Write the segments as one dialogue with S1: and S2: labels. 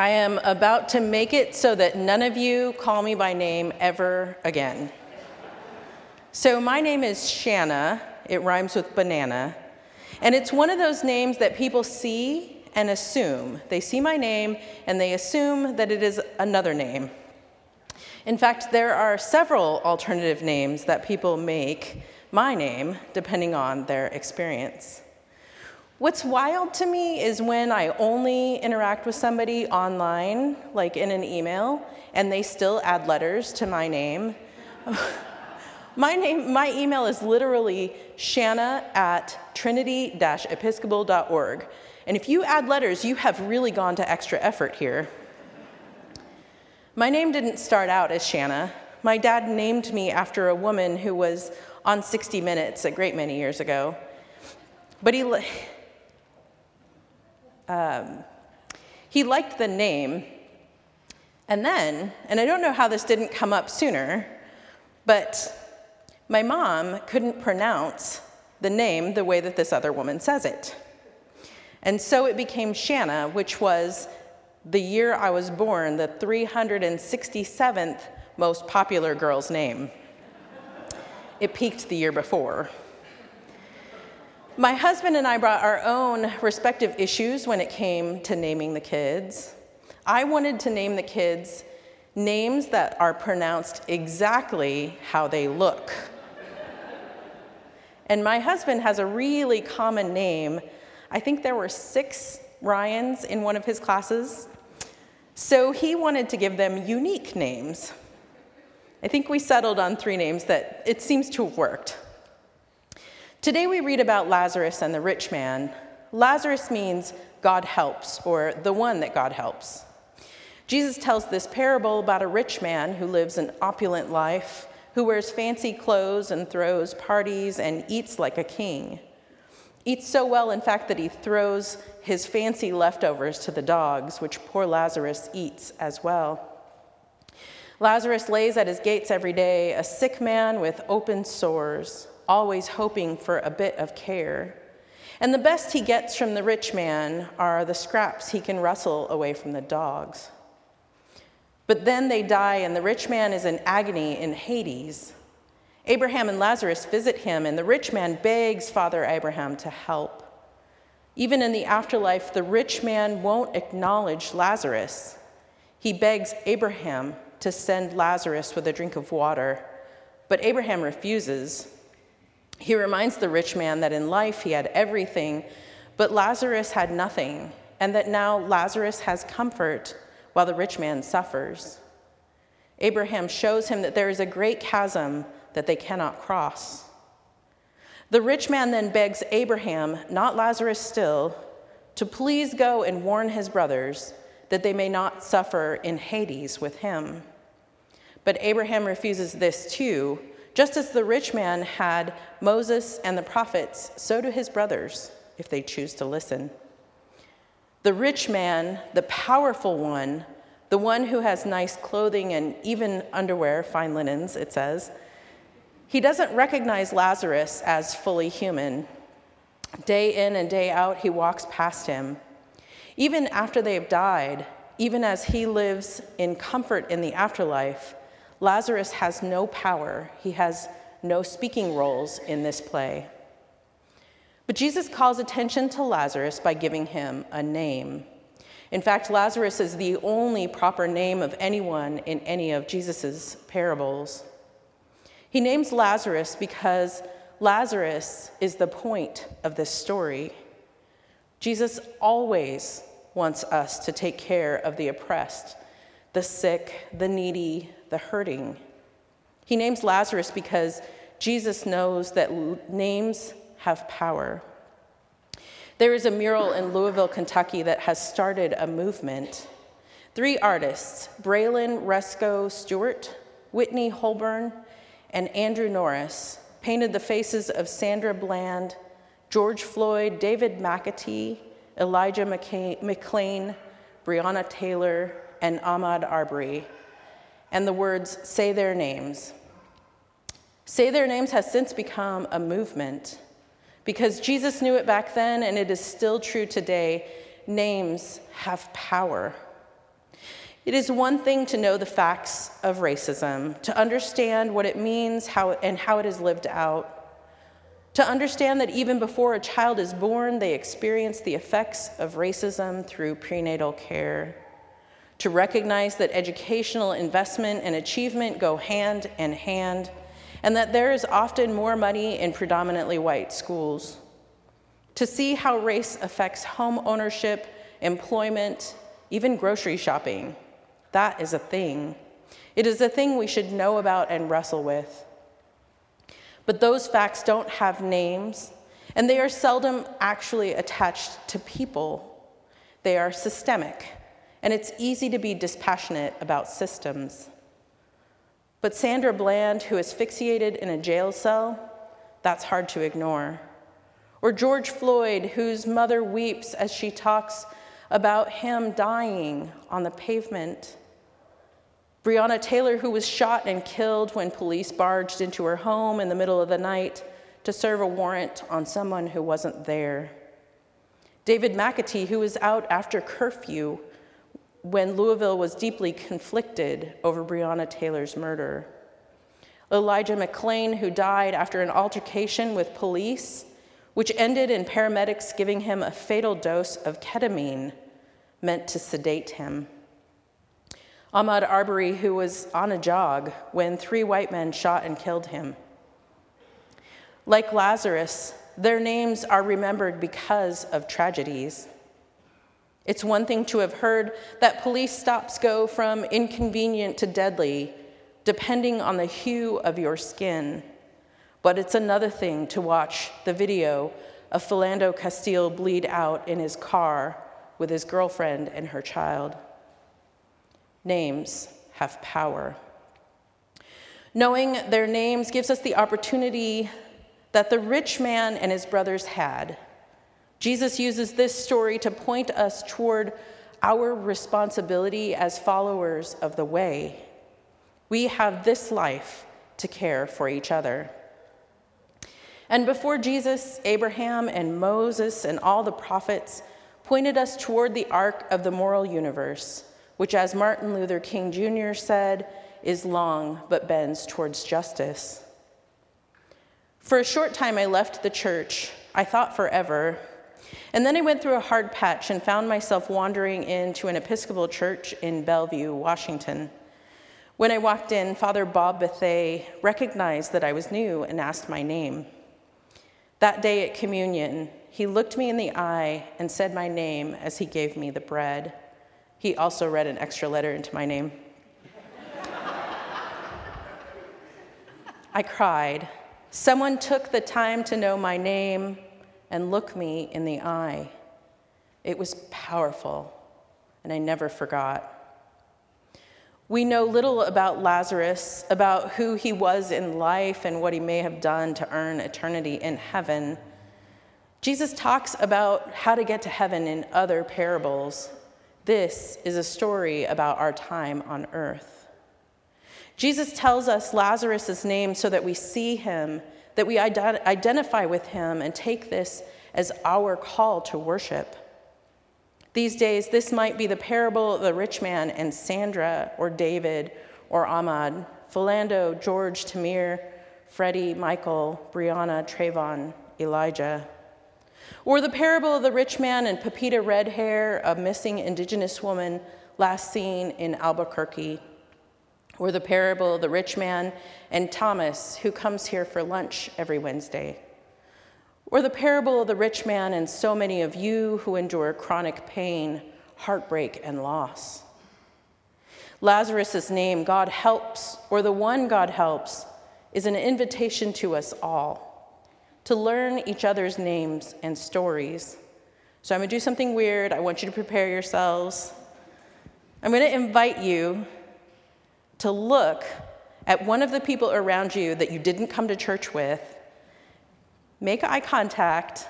S1: I am about to make it so that none of you call me by name ever again. So, my name is Shanna. It rhymes with banana. And it's one of those names that people see and assume. They see my name and they assume that it is another name. In fact, there are several alternative names that people make my name depending on their experience. What's wild to me is when I only interact with somebody online, like in an email, and they still add letters to my name. my name, my email is literally shanna at trinity-episcopal.org. And if you add letters, you have really gone to extra effort here. My name didn't start out as Shanna. My dad named me after a woman who was on 60 Minutes a great many years ago. But he, um, he liked the name. And then, and I don't know how this didn't come up sooner, but my mom couldn't pronounce the name the way that this other woman says it. And so it became Shanna, which was the year I was born, the 367th most popular girl's name. It peaked the year before. My husband and I brought our own respective issues when it came to naming the kids. I wanted to name the kids names that are pronounced exactly how they look. and my husband has a really common name. I think there were six Ryans in one of his classes. So he wanted to give them unique names. I think we settled on three names that it seems to have worked. Today we read about Lazarus and the rich man. Lazarus means God helps, or the one that God helps. Jesus tells this parable about a rich man who lives an opulent life, who wears fancy clothes and throws parties and eats like a king. Eats so well, in fact, that he throws his fancy leftovers to the dogs, which poor Lazarus eats as well. Lazarus lays at his gates every day, a sick man with open sores always hoping for a bit of care. And the best he gets from the rich man are the scraps he can wrestle away from the dogs. But then they die, and the rich man is in agony in Hades. Abraham and Lazarus visit him, and the rich man begs Father Abraham to help. Even in the afterlife, the rich man won't acknowledge Lazarus. He begs Abraham to send Lazarus with a drink of water, but Abraham refuses. He reminds the rich man that in life he had everything, but Lazarus had nothing, and that now Lazarus has comfort while the rich man suffers. Abraham shows him that there is a great chasm that they cannot cross. The rich man then begs Abraham, not Lazarus still, to please go and warn his brothers that they may not suffer in Hades with him. But Abraham refuses this too just as the rich man had Moses and the prophets, so do his brothers, if they choose to listen. The rich man, the powerful one, the one who has nice clothing and even underwear, fine linens, it says, he doesn't recognize Lazarus as fully human. Day in and day out, he walks past him. Even after they've died, even as he lives in comfort in the afterlife, Lazarus has no power, he has no speaking roles in this play. But Jesus calls attention to Lazarus by giving him a name. In fact, Lazarus is the only proper name of anyone in any of Jesus' parables. He names Lazarus because Lazarus is the point of this story. Jesus always wants us to take care of the oppressed, the sick, the needy, the hurting. He names Lazarus because Jesus knows that names have power. There is a mural in Louisville, Kentucky that has started a movement. Three artists, Braylon Resco Stewart, Whitney Holborn, and Andrew Norris, painted the faces of Sandra Bland, George Floyd, David McAtee, Elijah McClain, Breonna Taylor, and Ahmaud Arbery and the words, say their names. Say their names has since become a movement because Jesus knew it back then and it is still true today. Names have power. It is one thing to know the facts of racism, to understand what it means how, and how it is lived out, to understand that even before a child is born, they experience the effects of racism through prenatal care, to recognize that educational investment and achievement go hand in hand, and that there is often more money in predominantly white schools, to see how race affects home ownership, employment, even grocery shopping that is a thing. It is a thing we should know about and wrestle with. But those facts don't have names, and they are seldom actually attached to people. They are systemic, and it's easy to be dispassionate about systems. But Sandra Bland, who is asphyxiated in a jail cell, that's hard to ignore. Or George Floyd, whose mother weeps as she talks about him dying on the pavement. Breonna Taylor, who was shot and killed when police barged into her home in the middle of the night to serve a warrant on someone who wasn't there. David McAtee, who was out after curfew when Louisville was deeply conflicted over Breonna Taylor's murder. Elijah McClain, who died after an altercation with police, which ended in paramedics giving him a fatal dose of ketamine meant to sedate him. Ahmaud Arbery, who was on a jog when three white men shot and killed him. Like Lazarus, their names are remembered because of tragedies. It's one thing to have heard that police stops go from inconvenient to deadly, depending on the hue of your skin. But it's another thing to watch the video of Philando Castile bleed out in his car with his girlfriend and her child. Names have power. Knowing their names gives us the opportunity that the rich man and his brothers had. Jesus uses this story to point us toward our responsibility as followers of the way. We have this life to care for each other. And before Jesus, Abraham and Moses and all the prophets pointed us toward the arc of the moral universe which, as Martin Luther King Jr. said, is long but bends towards justice. For a short time, I left the church, I thought forever. And then I went through a hard patch and found myself wandering into an Episcopal church in Bellevue, Washington. When I walked in, Father Bob Bethay recognized that I was new and asked my name. That day at communion, he looked me in the eye and said my name as he gave me the bread. He also read an extra letter into my name. I cried. Someone took the time to know my name and look me in the eye. It was powerful, and I never forgot. We know little about Lazarus, about who he was in life and what he may have done to earn eternity in heaven. Jesus talks about how to get to heaven in other parables. This is a story about our time on earth. Jesus tells us Lazarus' name so that we see him, that we ident- identify with him, and take this as our call to worship. These days, this might be the parable of the rich man and Sandra, or David, or Ahmaud, Philando, George, Tamir, Freddie, Michael, Breonna, Trayvon, Elijah. Or the parable of the rich man and Pepita Redhair, a missing indigenous woman last seen in Albuquerque. Or the parable of the rich man and Thomas, who comes here for lunch every Wednesday. Or the parable of the rich man and so many of you who endure chronic pain, heartbreak, and loss. Lazarus' name, God helps, or the one God helps, is an invitation to us all to learn each other's names and stories. So I'm gonna do something weird. I want you to prepare yourselves. I'm gonna invite you to look at one of the people around you that you didn't come to church with, make eye contact,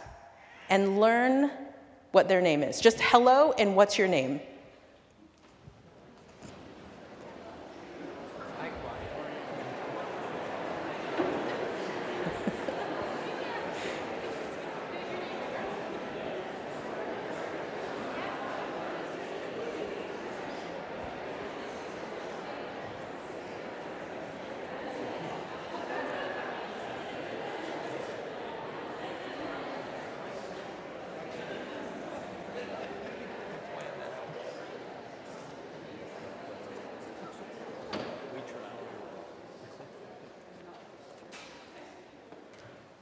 S1: and learn what their name is. Just hello and what's your name?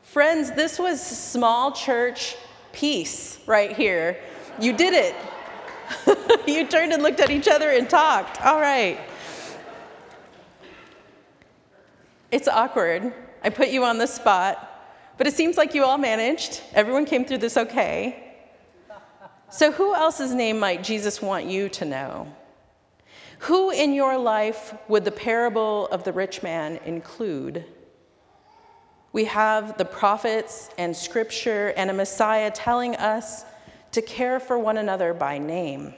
S1: Friends, this was small church peace right here. You did it. you turned and looked at each other and talked. All right. It's awkward. I put you on the spot, but it seems like you all managed. Everyone came through this okay. So, who else's name might Jesus want you to know? Who in your life would the parable of the rich man include? We have the prophets and scripture and a Messiah telling us to care for one another by name.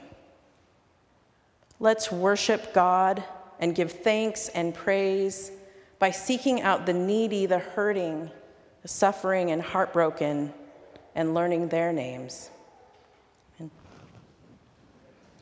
S1: Let's worship God and give thanks and praise by seeking out the needy, the hurting, the suffering, and heartbroken, and learning their names.